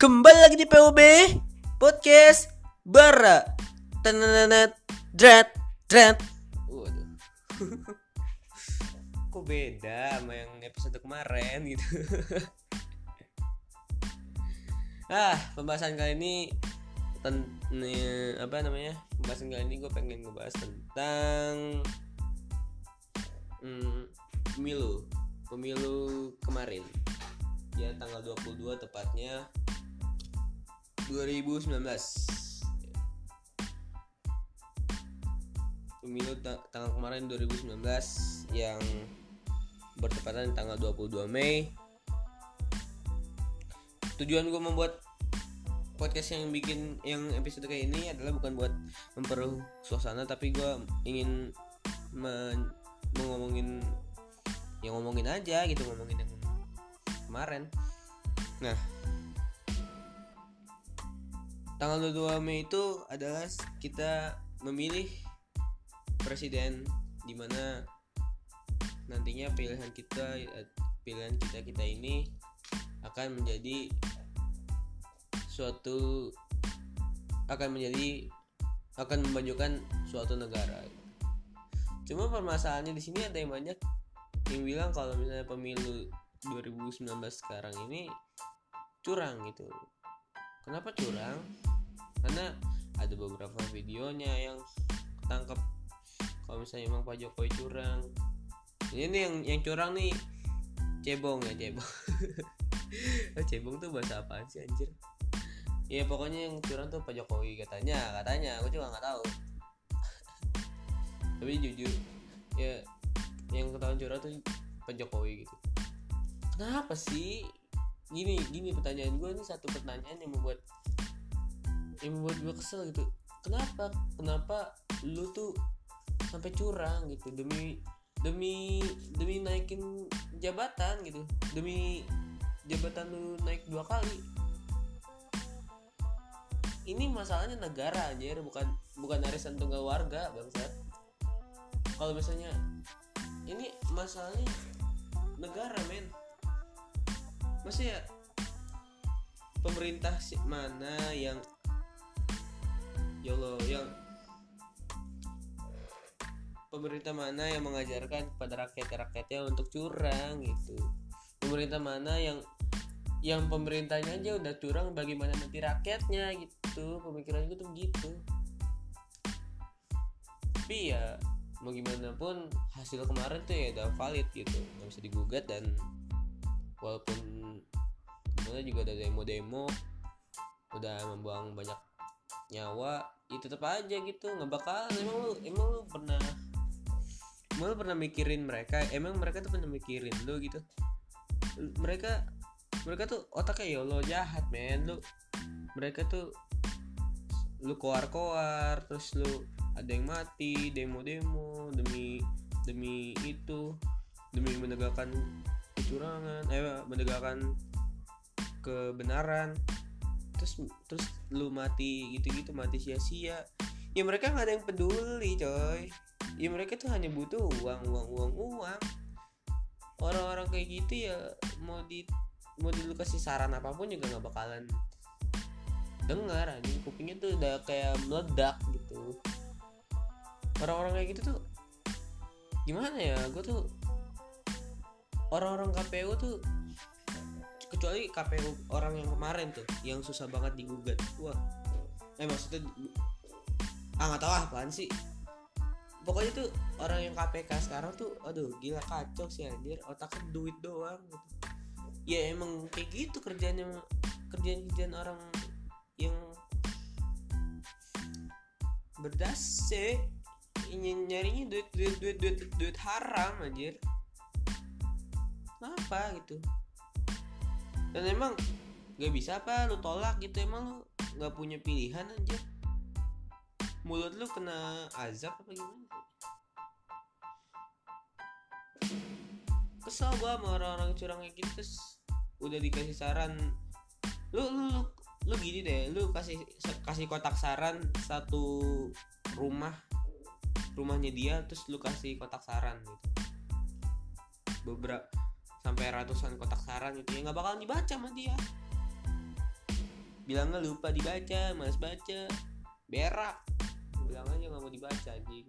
Kembali lagi di PUB Podcast Bara. Tenenet Drat Waduh Kok beda sama yang episode kemarin gitu Ah, pembahasan kali ini ten, nih, apa namanya? Pembahasan kali ini gue pengen ngebahas tentang hmm, pemilu pemilu kemarin. Ya tanggal 22 tepatnya 2019 pemilu ta tanggal kemarin 2019 yang bertepatan tanggal 22 Mei. Tujuan gue membuat podcast yang bikin yang episode kayak ini adalah bukan buat memperuh suasana tapi gue ingin men ngomongin yang ngomongin aja gitu ngomongin yang kemarin. Nah tanggal 22 Mei itu adalah kita memilih presiden di mana nantinya pilihan kita pilihan kita kita ini akan menjadi suatu akan menjadi akan memajukan suatu negara. Cuma permasalahannya di sini ada yang banyak. Yang bilang kalau misalnya pemilu 2019 sekarang ini curang gitu. Kenapa curang karena ada beberapa videonya yang ketangkep. Kalau misalnya emang Pak Jokowi curang. Ini yang yang curang nih cebong ya cebong. Cebong tuh bahasa apa sih anjir? Ya pokoknya yang curang tuh Pak Jokowi katanya. Katanya aku juga nggak tahu. Tapi jujur ya yang ketahuan curang tuh Pak Jokowi gitu. Kenapa sih? Gini gini pertanyaan gue ini satu pertanyaan yang membuat yang membuat gue kesel gitu kenapa? Kenapa lu tuh sampai curang gitu? Demi demi demi naikin jabatan gitu. Demi jabatan lu naik dua kali. Ini masalahnya negara aja bukan bukan arisan tunggal warga bangsat. Kalau misalnya ini masalahnya negara men. Masa ya pemerintah mana yang ya Allah yang pemerintah mana yang mengajarkan kepada rakyat-rakyatnya untuk curang gitu? Pemerintah mana yang yang pemerintahnya aja udah curang bagaimana nanti rakyatnya gitu? Pemikiran gue tuh begitu. Tapi ya mau gimana pun hasil kemarin tuh ya udah valid gitu. Nggak bisa digugat dan walaupun gimana juga ada demo-demo udah membuang banyak nyawa ya tetap aja gitu nggak bakal emang lu emang lu pernah emang lu pernah mikirin mereka? Emang mereka tuh pernah mikirin lu gitu? Mereka mereka tuh otaknya ya lo jahat men. Lu mereka tuh lu koar-koar terus lu ada yang mati demo-demo demi demi itu demi menegakkan kecurangan eh menegakkan kebenaran terus terus lu mati gitu-gitu mati sia-sia. Ya mereka nggak ada yang peduli coy. Ya mereka tuh hanya butuh uang uang uang uang. Orang-orang kayak gitu ya mau di mau di lu kasih saran apa pun juga nggak bakalan dengar anjing. Kupingnya tuh udah kayak meledak gitu. Orang-orang kayak gitu tuh gimana ya? Gue tuh orang-orang KPU tuh kecuali KPU orang yang kemarin tuh yang susah banget digugat. Wah. Eh maksudnya ah nggak tahu apaan sih. Pokoknya tuh orang yang KPK sekarang tuh aduh gila kacau sih anjir. Otaknya duit doang gitu. Ya emang kayak gitu kerjanya kerjaan kerjaan orang yang berdasi nyarinya duit duit duit duit duit haram anjir. Kenapa gitu dan emang gak bisa apa lu tolak gitu emang lu nggak punya pilihan aja mulut lu kena azab apa gimana kesel gua sama orang-orang curang kayak gitu terus udah dikasih saran. Lu lu lu, lu gini deh lu kasih kasih kotak saran satu rumah rumahnya dia terus lu kasih kotak saran gitu. Beberapa sampai ratusan kotak saran gitu ya nggak bakalan dibaca sama dia. Bilangnya lupa dibaca males baca berak. Bilang aja nggak mau dibaca anjing.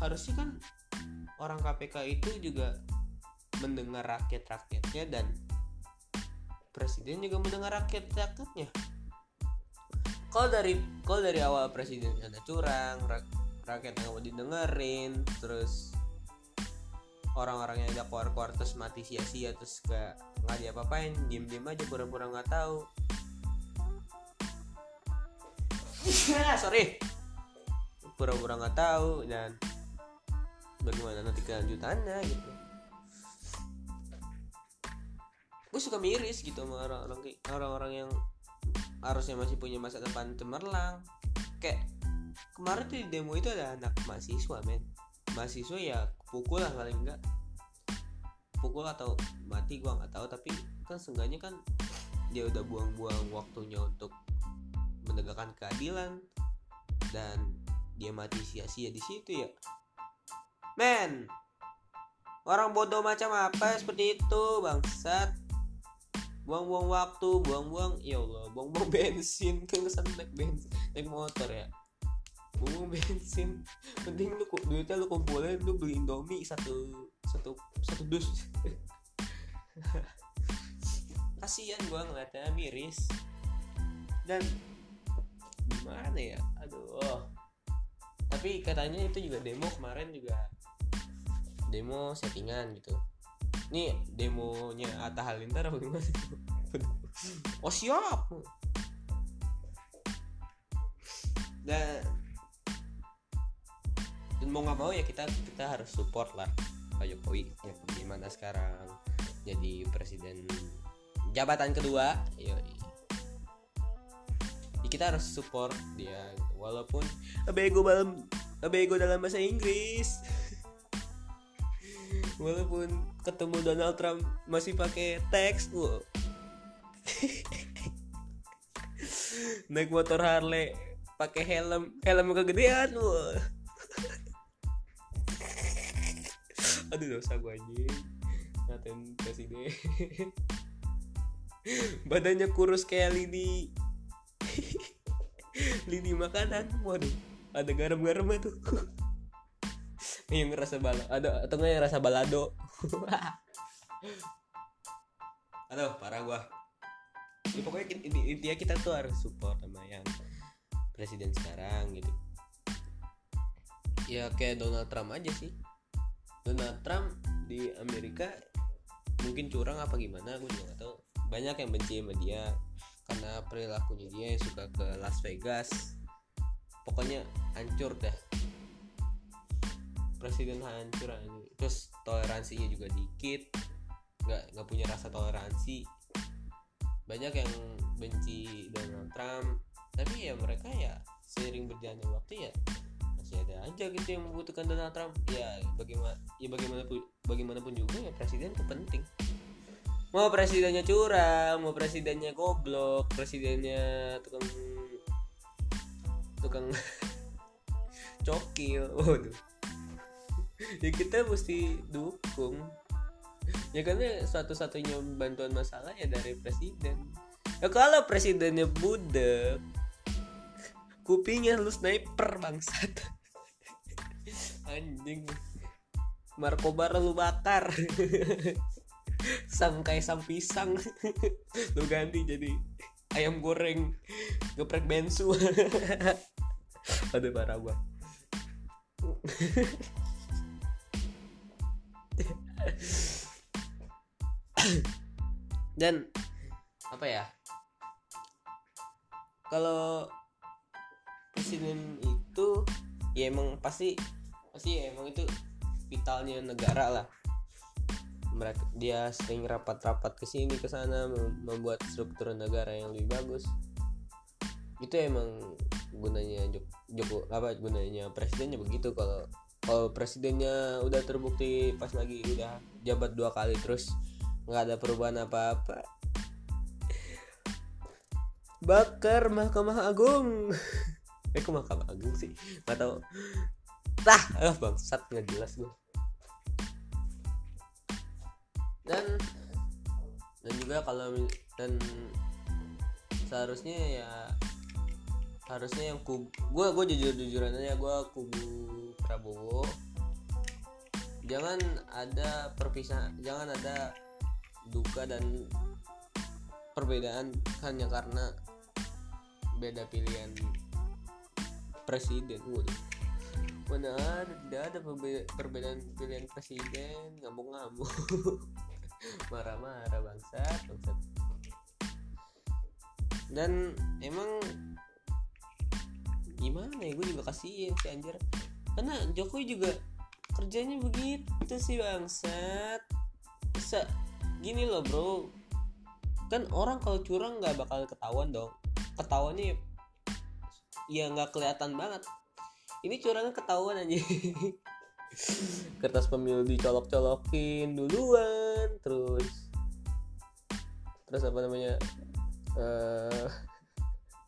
Harusnya kan orang KPK itu juga mendengar rakyat-rakyatnya dan presiden juga mendengar rakyat-rakyatnya. Kalau dari kalau dari awal presiden ada curang rakyat nggak mau didengerin terus orang-orang yang ada keluar-keluar terus mati sia-sia terus gak nggak diapa-apain diem-diem aja pura-pura nggak tahu. Sorry. Pura-pura nggak tahu dan bagaimana nanti kelanjutannya gitu. Gue suka miris gitu sama orang-orang orang-orang yang harusnya masih punya masa depan cemerlang. Kayak kemarin tuh di demo itu ada anak mahasiswa men. Mahasiswa ya pukul lah paling enggak. Pukul atau mati gua nggak tahu tapi kan seenggaknya kan dia udah buang-buang waktunya untuk menegakkan keadilan dan dia mati sia-sia di situ ya. Men orang bodoh macam apa seperti itu bangsat? Buang-buang waktu buang-buang ya Allah buang-buang bensin kan kesan naik bensin naik motor ya buang bensin. Penting lu duitnya lu kumpulin lu beli indomie satu satu satu dus. Kasian gua ngeliatnya miris. Dan gimana ya? Aduh. Tapi katanya itu juga demo kemarin juga. Demo settingan gitu. Nih demonya Atta Halilintar apa gimana oh siap! Dan mau nggak mau ya kita kita harus support lah Pak Jokowi ya gimana sekarang jadi presiden jabatan kedua ya kita harus support dia walaupun bego dalam bego dalam bahasa Inggris walaupun ketemu Donald Trump masih pakai teks wow. naik motor Harley pakai helm helm kegedean wow. Aduh dosa gue anjing. Ngatain presiden. Badannya kurus kayak lini. Lini makanan. Waduh ada garam-garam tuh? Yang ngerasa bala ada atau yang rasa balado? Aduh parah gua. Ya, pokoknya intinya kita tuh harus support sama yang presiden sekarang gitu. Ya kayak Donald Trump aja sih Donald Trump di Amerika mungkin curang apa gimana gue juga gak tahu. Banyak yang benci sama dia karena perilakunya dia yang suka ke Las Vegas. Pokoknya hancur dah. Presiden hancur terus toleransinya juga dikit. Nggak nggak punya rasa toleransi. Banyak yang benci Donald Trump. Tapi ya mereka ya seiring berjalannya waktu ya masih ada aja gitu yang membutuhkan Donald Trump. Ya bagaimana ya bagaimanapun bagaimanapun juga ya presiden itu penting. Mau presidennya curang mau presidennya goblok presidennya tukang tukang cokil waduh. Ya kita mesti dukung. Ya karena satu-satunya bantuan masalah ya dari presiden. Ya kalau presidennya budak kupingnya lu sniper bangsat anjing. Markobar lu bakar. Sang kayak sang pisang. Lu ganti jadi ayam goreng. Geprek bensu. Aduh parah gua. Dan apa ya? Kalau presiden itu ya emang pasti pasti emang itu vitalnya negara lah. Mereka dia sering rapat-rapat ke sini ke sana membuat struktur negara yang lebih bagus. Itu emang gunanya Joko apa gunanya presidennya begitu. Kalau kalau presidennya udah terbukti pas lagi udah jabat dua kali terus nggak ada perubahan apa-apa bakar Mahkamah Agung. Eh kok Mahkamah Agung sih? Nggak tahu tah eh bangsat nggak jelas gue dan dan juga kalau dan seharusnya ya harusnya yang kubu gue gue jujur jujuran aja gue kubu Prabowo. Jangan ada perpisahan jangan ada duka dan perbedaan hanya karena beda pilihan presiden waduh mana ada tidak ada perbedaan pilihan presiden. Ngamuk-ngamuk marah-marah bangsat dan emang gimana ya gue juga kasihin si anjir. Karena Jokowi juga kerjanya begitu sih bangsat. Bisa gini loh bro. Kan orang kalau curang nggak bakal ketahuan dong. Ketahuannya ya nggak kelihatan banget ini curangnya ketahuan aja kertas pemilu dicolok-colokin duluan terus. Terus apa namanya uh,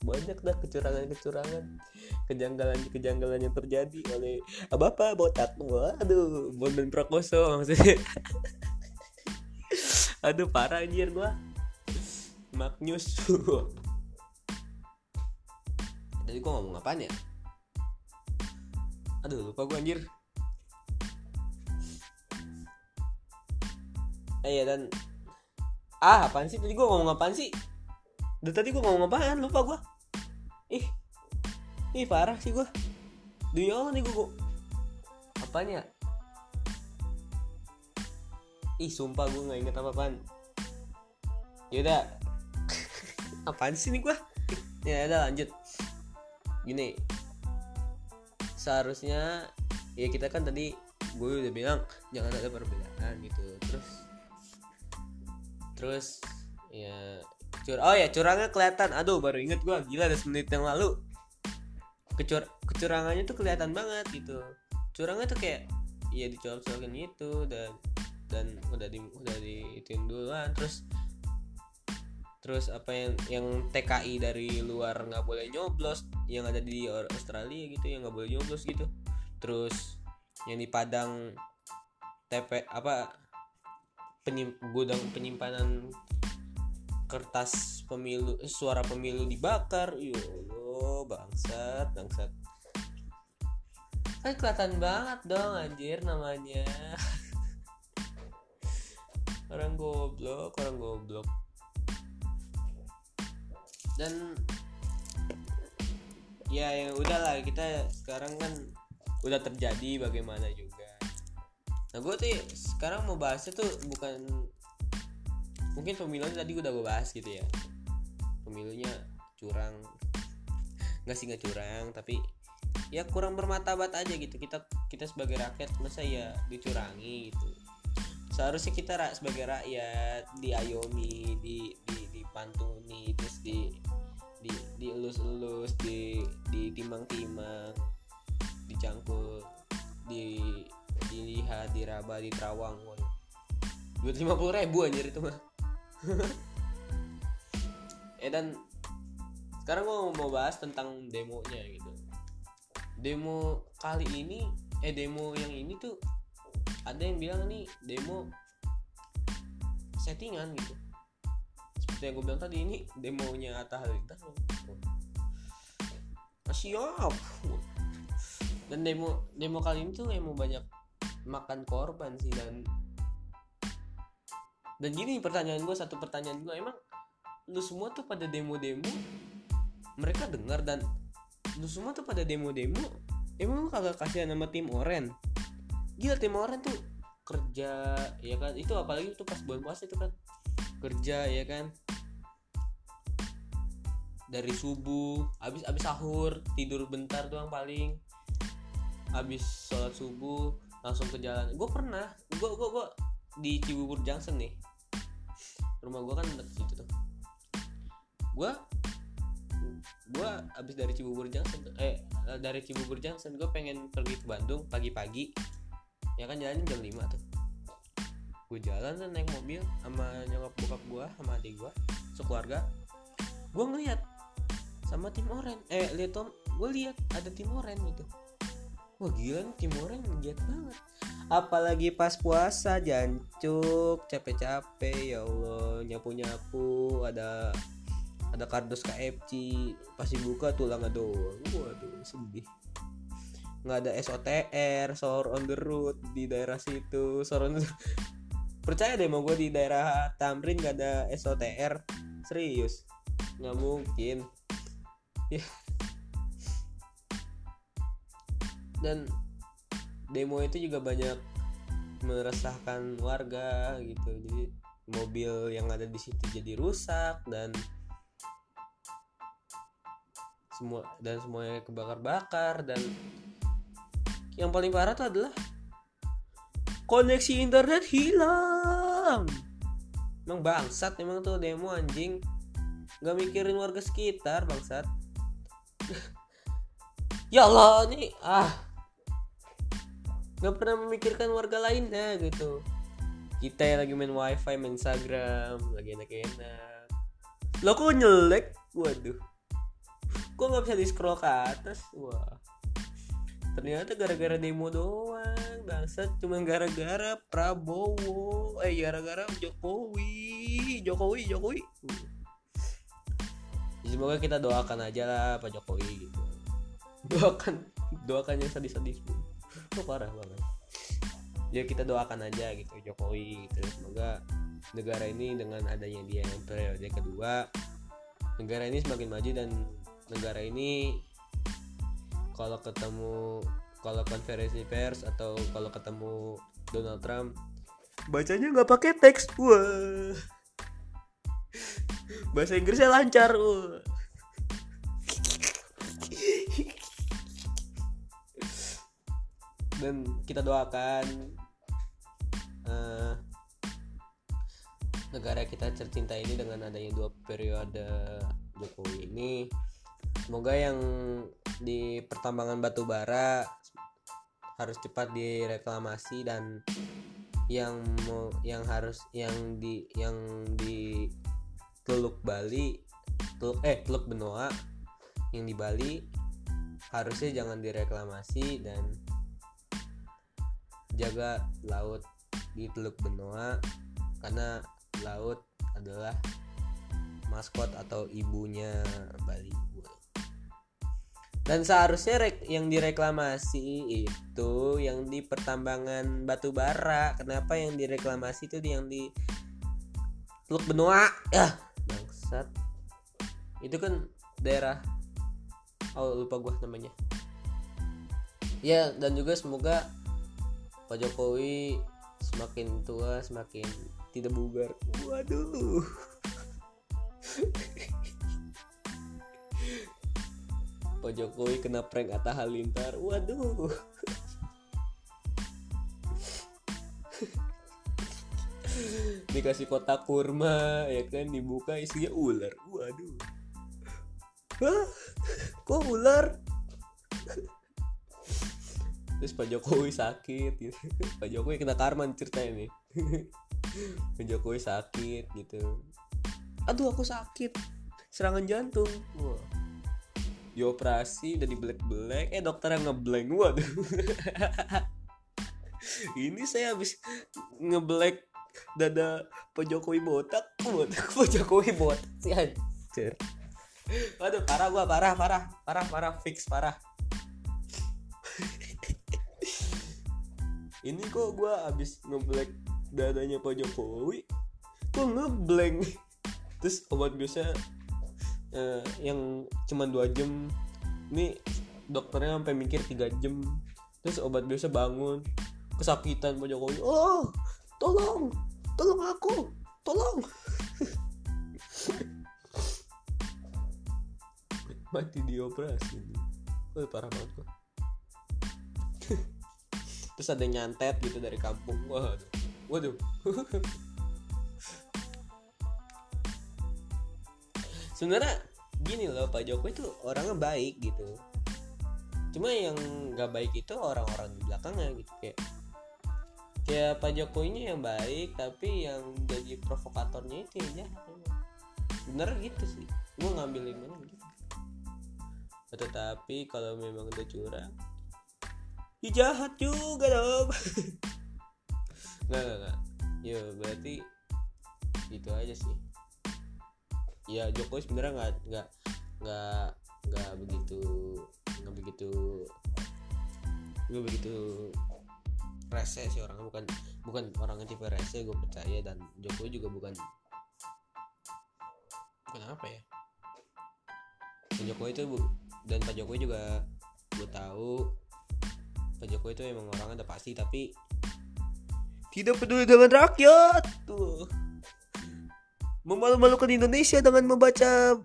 banyak dah kecurangan-kecurangan kejanggalan-kejanggalan yang terjadi oleh apa apa botak. Waduh Bondan Prakoso maksudnya. Aduh parah anjir gua. Magnus. Tadi gua ngomong apaan ya aduh lupa gua anjir. Eh ya dan ah apaan sih? Tadi gua ngomong apaan sih? Dari tadi gua ngomong apaan? Lupa gua. Ih. Ih parah sih gue demi allah nih gue apanya ih sumpah gue nggak inget apa apaan yaudah. Apaan sih nih gue ya udah lanjut. Gini seharusnya ya kita kan tadi gue udah bilang jangan ada perbedaan gitu. Terus terus ya cur oh ya curangnya kelihatan. Aduh baru inget gue gila ada semenit yang lalu. Kecur kecurangannya tuh kelihatan banget gitu. Curangnya tuh kayak ya dicolok-colokin gitu dan dan udah di udah diitin duluan. Terus terus apa yang yang TKI dari luar nggak boleh nyoblos yang ada di Australia gitu yang nggak boleh nyoblos gitu. Terus yang di Padang TP apa penyim, gudang penyimpanan kertas pemilu suara pemilu dibakar. Yo bangsat bangsat. Kan kelihatan banget dong anjir namanya. Orang goblok orang goblok dan ya yang udahlah kita sekarang kan udah terjadi bagaimana juga. Nah gue tuh sekarang mau bahasnya tuh bukan mungkin pemilunya tadi udah gue bahas gitu ya. Pemilunya curang. Nggak sih nggak curang tapi ya kurang bermartabat aja gitu. Kita kita sebagai rakyat masa ya dicurangi gitu seharusnya kita sebagai rakyat diayomi di di dipantuni terus di di dielus-elus di ditimang-timang dicangkul di dilihat diraba diterawang buat lima puluh ribu anjir itu mah. Eh dan sekarang gue mau bahas tentang demonya gitu. Demo kali ini eh demo yang ini tuh ada yang bilang nih demo settingan gitu. Seperti yang gue bilang tadi ini demonya Atta Halilintar siap. Dan demo demo kali ini tuh emang banyak makan korban sih dan dan gini pertanyaan gue satu pertanyaan gue emang lu semua tuh pada demo-demo mereka dengar dan lu semua tuh pada demo-demo emang lu kagak kasihan sama tim oren gila tim oren tuh kerja ya kan? Itu apalagi tuh pas bulan puasa itu kan. Kerja ya kan? Dari subuh abis abis sahur tidur bentar doang paling. Abis sholat subuh langsung ke jalan. Gue pernah gue gue gue di Cibubur Junction nih. Rumah gue kan deket situ tuh. Gue gue abis dari Cibubur Junction eh dari Cibubur Junction gue pengen pergi ke Bandung pagi-pagi ya kan jalan jam 5 tuh. Gue jalan kan naik mobil sama nyokap bokap gue sama adik gue sekeluarga. Gue ngeliat sama tim oren. Eh lihat tom gue lihat ada tim oren gitu. Wah gila nih tim oren giat banget. Apalagi pas puasa jancuk capek-capek ya Allah nyapu-nyapu ada ada kardus KFC pasti buka tulang doang. Waduh sedih nggak ada SOTR sahur on the road di daerah situ sahur on the percaya deh mau gue di daerah Tamrin nggak ada SOTR serius? Nggak mungkin. Ya dan demo itu juga banyak meresahkan warga gitu. Jadi mobil yang ada di situ jadi rusak dan semua dan semuanya kebakar-bakar dan yang paling parah tuh adalah koneksi internet hilang. Emang bangsat emang tuh demo anjing. Nggak mikirin warga sekitar bangsat. Ya Allah nih ah. Nggak pernah memikirkan warga lainnya gitu. Kita yang lagi main wifi main Instagram lagi enak-enak. Lo kok nyelek? Waduh. Kok nggak bisa di scroll ke atas? Wah ternyata gara-gara demo doang. Bangsat cuma gara-gara Prabowo. Eh gara-gara Jokowi. Jokowi Jokowi. Semoga kita doakan aja lah Pak Jokowi gitu. Doakan doakan yang sadis-sadis itu parah banget. Ya kita doakan aja gitu Jokowi gitu. Semoga negara ini dengan adanya dia yang periode kedua negara ini semakin maju dan negara ini kalau ketemu kalau konferensi pers atau kalau ketemu Donald Trump bacanya nggak pakai teks. Wah. Bahasa Inggrisnya lancar. Wah. Dan kita doakan uh, negara kita tercinta ini dengan adanya dua periode Jokowi ini. Semoga yang di pertambangan batu bara harus cepat direklamasi dan yang yang harus yang di yang di Teluk Bali Teluk eh Teluk Benoa yang di Bali harusnya jangan direklamasi dan jaga laut di Teluk Benoa karena laut adalah maskot atau ibunya Bali. Dan seharusnya rek yang direklamasi itu yang di pertambangan batu bara. Kenapa yang direklamasi itu yang di Teluk Benoa? Ya, bangsat. Itu kan daerah oh lupa gua namanya. Ya, dan juga semoga Pak Jokowi semakin tua semakin tidak bugar waduh Jokowi kena prank Atta Halilintar. Waduh. Dikasih kotak kurma ya kan? Dibuka isinya ular. Waduh. Hah? kok ular? Terus Pak Jokowi sakit gitu. Pak Jokowi kena karma cerita ini Pak Jokowi sakit gitu. Aduh aku sakit. Serangan jantung. Wah dioperasi udah di black black eh dokter yang ngeblank waduh. Ini saya habis ngeblack dada Pak Jokowi botak. Botak Pak Jokowi botak sih anjir. Waduh parah gua parah parah. Parah parah fix parah. Ini kok gue abis ngeblank dadanya Pak Jokowi? Kok ngeblank terus obat biasa uh, yang cuma dua jam. Ini dokternya sampai mikir tiga jam. Terus obat biasa bangun. Kesakitan Pak Jokowi. Oh tolong tolong aku tolong. Mati di operasi. Oh, parah banget kok terus ada yang nyantet gitu dari kampung. Waduh waduh sebenarnya gini loh Pak Jokowi itu orangnya baik gitu. Cuma yang nggak baik itu orang-orang di belakangnya gitu kayak kayak Pak Jokowinya yang baik tapi yang jadi provokatornya itu ya bener gitu sih gue ngambil mana gitu. Tetapi kalau memang udah curang ya jahat juga dong. Nggak nggak nggak. Ya berarti itu aja sih ya Jokowi sebenarnya nggak nggak nggak nggak begitu nggak begitu nggak begitu rese sih orangnya. Bukan bukan orang yang tipe rese gue percaya. Dan Jokowi juga bukan bukan apa ya. Pak Jokowi itu bu, dan Pak Jokowi juga gue tahu Pak Jokowi itu emang orangnya udah pasti tapi tidak peduli dengan rakyat tuh memalu-malukan Indonesia dengan membaca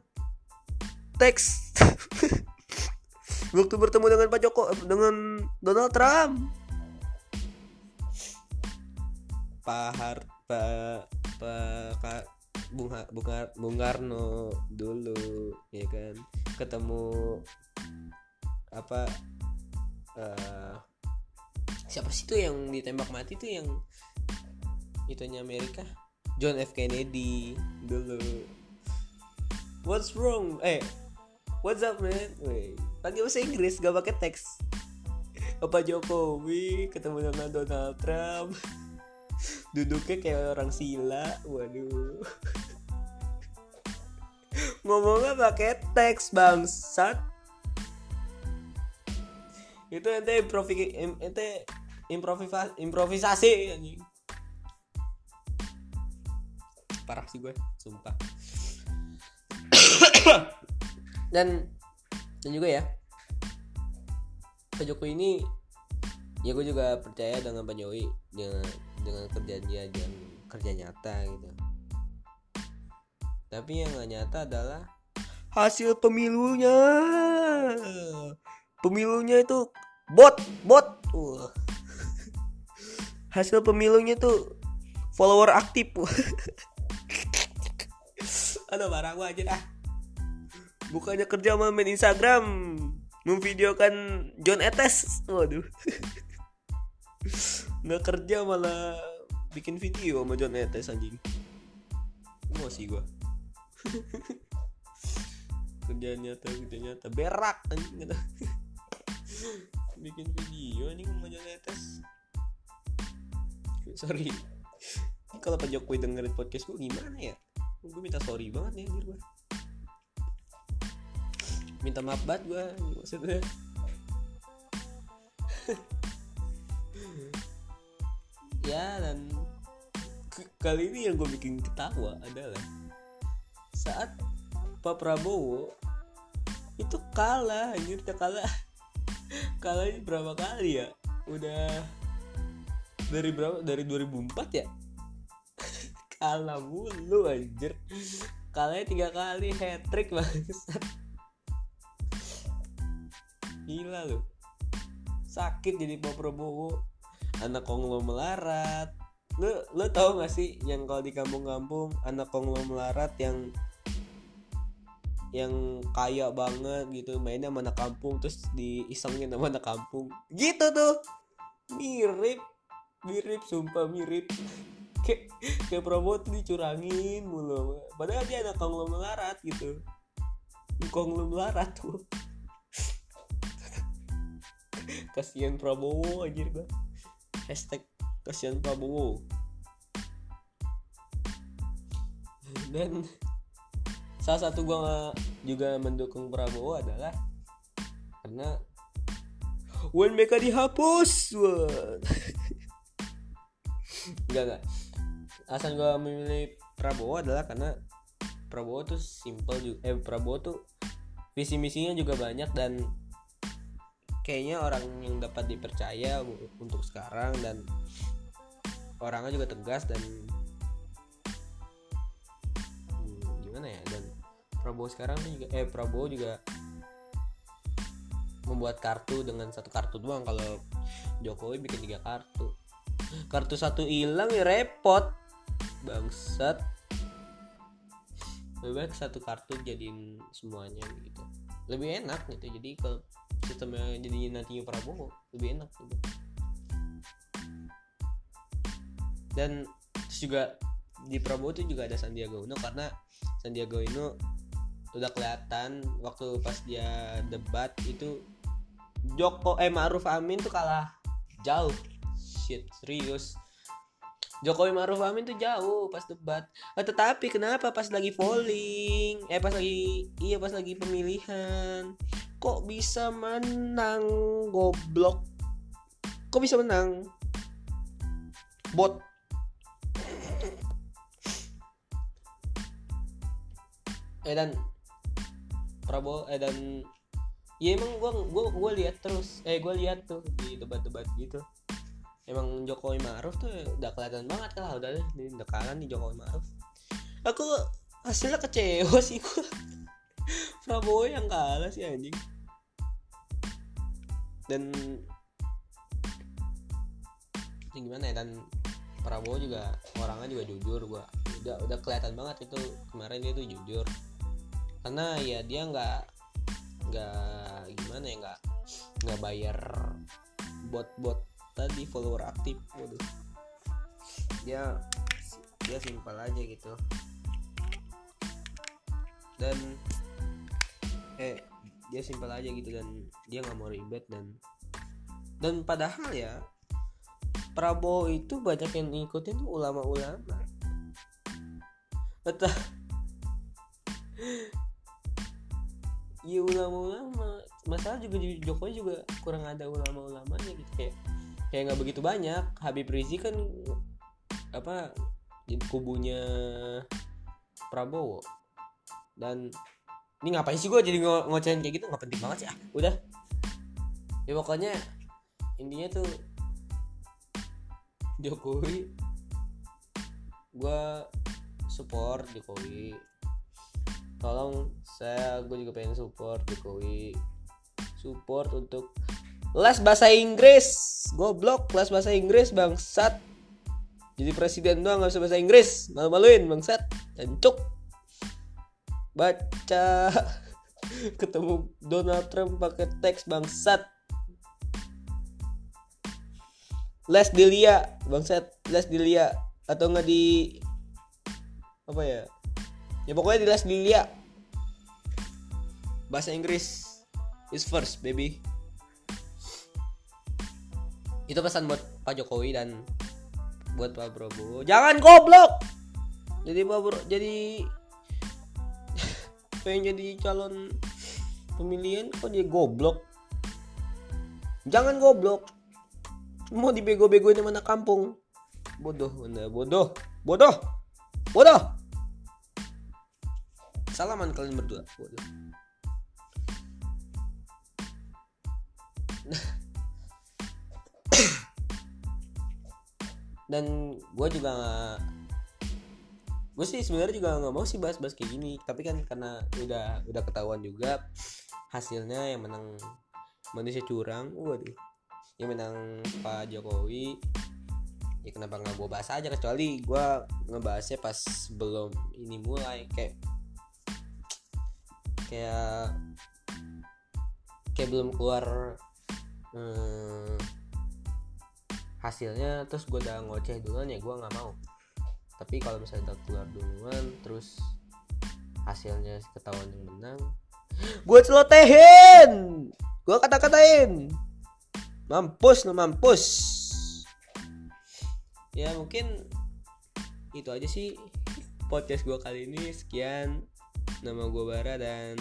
teks. Waktu bertemu dengan Pak Joko dengan Donald Trump. Pak Har Pak Pak Bung, Bung, Bung Karno dulu ya kan? Ketemu apa uh, siapa sih tuh yang ditembak mati tuh yang itunya Amerika John F. Kennedy dulu. What's wrong? Eh what's up man? Wait, pakai bahasa Inggris gak pakai teks. Apa Jokowi ketemu dengan Donald Trump. Duduknya kayak orang sila waduh. Ngomongnya pakai teks bangsat. Itu ente improvi ente improvisasi improvisasi parah sih gue sumpah. Dan dan juga ya Pak Jokowi ini ya gue juga percaya dengan Pak Jokowi dengan dengan kerja dia dan kerja nyata gitu. Tapi yang gak nyata adalah hasil pemilunya. Pemilunya itu bot bot. Uh. hasil pemilunya tuh follower aktif aduh barang gua aja dah. Bukannya kerja sama main Instagram memvideokan John Etes. Waduh. Nggak kerja malah bikin video sama John Etes anjing. Sih gua. Kerja nyata kerja nyata. Berak anjing bikin video nih sama John Etes. Sorry. Kalau Pak Jokowi dengerin podcast gue gimana ya gue minta sorry banget nih anjir gue minta maaf banget gue maksudnya. Ya dan kali ini yang gue bikin ketawa adalah saat Pak Prabowo itu kalah anjir kalah kalah. Ini berapa kali ya? Udah dari berapa dari 2004 ya kalah mulu anjir. Kalahnya tiga kali hat trick bangsat. Gila loh sakit jadi Pak Prabowo. Anak konglomerat. Lu lu tau gak sih yang kalau di kampung-kampung anak konglomerat yang yang kaya banget gitu mainnya sama anak kampung terus diisengin sama anak kampung. Gitu tuh. Mirip mirip sumpah mirip kayak kayak Prabowo tuh dicurangin mulu. Padahal dia anak konglomerat gitu. Konglomerat. Tuh kasihan Prabowo anjir gua. Hashtag kasihan Prabowo. Dan salah satu gua juga mendukung Prabowo adalah karena when mereka dihapus. Enggak enggak alasan gue memilih Prabowo adalah karena Prabowo tuh simple juga eh Prabowo tuh visi misinya juga banyak dan kayaknya orang yang dapat dipercaya untuk sekarang dan orangnya juga tegas dan hmm, gimana ya dan Prabowo sekarang tuh juga eh Prabowo juga membuat kartu dengan satu kartu doang. Kalau Jokowi bikin tiga kartu. Kartu satu hilang ya repot bangsat. Lebih baik satu kartu jadiin semuanya gitu. Lebih enak gitu. Jadi kalau sistemnya jadi nantinya Prabowo lebih enak gitu. Dan terus juga di Prabowo itu juga ada Sandiaga Uno karena Sandiaga Uno udah kelihatan waktu pas dia debat itu Joko eh Ma'ruf Amin tuh kalah jauh. Shit serius Jokowi Maruf Amin tuh jauh pas debat. Nah, tetapi kenapa pas lagi polling, eh pas lagi iya pas lagi pemilihan, kok bisa menang goblok? Kok bisa menang? Bot. Eh dan Prabowo eh dan ya emang gua gua gua lihat terus eh gua lihat tuh di debat-debat gitu emang Jokowi Maruf tuh udah kelihatan banget lah udah di dekanan di Jokowi Maruf. Aku hasilnya kecewa sih gua. Prabowo yang kalah sih anjing. Dan ya gimana ya dan Prabowo juga orangnya juga jujur gua udah udah kelihatan banget itu kemarin dia tuh jujur. Karena ya dia nggak nggak gimana ya nggak nggak bayar bot-bot tadi follower aktif waduh. Dia dia simpel aja gitu. Dan eh dia simpel aja gitu dan dia nggak mau ribet dan dan padahal ya Prabowo itu banyak yang ngikutin tuh ulama-ulama. Entah Iya ulama-ulama Masalah juga Jokowi juga kurang ada ulama-ulamanya gitu Kayak kayak nggak begitu banyak. Habib Rizik kan apa kubunya Prabowo. Dan ini ngapain sih gue jadi ngo ngocehin kayak gitu? Nggak penting banget sih ah. Udah. Ya pokoknya intinya tuh Jokowi gue support Jokowi. Tolong saya gue juga pengen support Jokowi. Support untuk les bahasa Inggris. Goblok les bahasa Inggris bangsat. Jadi presiden doang nggak bisa bahasa Inggris. Malu-maluin bangsat. Jancuk baca. Ketemu Donald Trump pakai teks bangsat. Les dilia bangsat. Les dilia atau nggak di apa ya? Ya pokoknya di les dilia bahasa Inggris is first baby itu pesan buat Pak Jokowi dan buat Pak Prabowo. Jangan goblok! Jadi Pak Bro, jadi pengen jadi calon pemilihan kok dia goblok? Jangan goblok. Mau dibego-begoin mana kampung. Bodoh mana bodoh. Bodoh. Bodoh! Salaman kalian berdua. Bodoh dan gue juga gak gue sih sebenarnya juga nggak mau sih bahas-bahas kayak gini. Tapi kan karena udah udah ketahuan juga hasilnya yang menang manusia curang waduh. Yang menang Pak Jokowi ya kenapa nggak gue bahas aja? Kecuali gue ngebahasnya pas belum ini mulai kayak kayak kayak belum keluar hmm, hasilnya terus gue udah ngoceh duluan ya gue nggak mau. Tapi kalau misalnya udah keluar duluan terus hasilnya ketahuan yang menang gue celotehin! Gue kata-katain! Mampus lo mampus! Ya mungkin itu aja sih podcast gue kali ini. Sekian nama gue Bara dan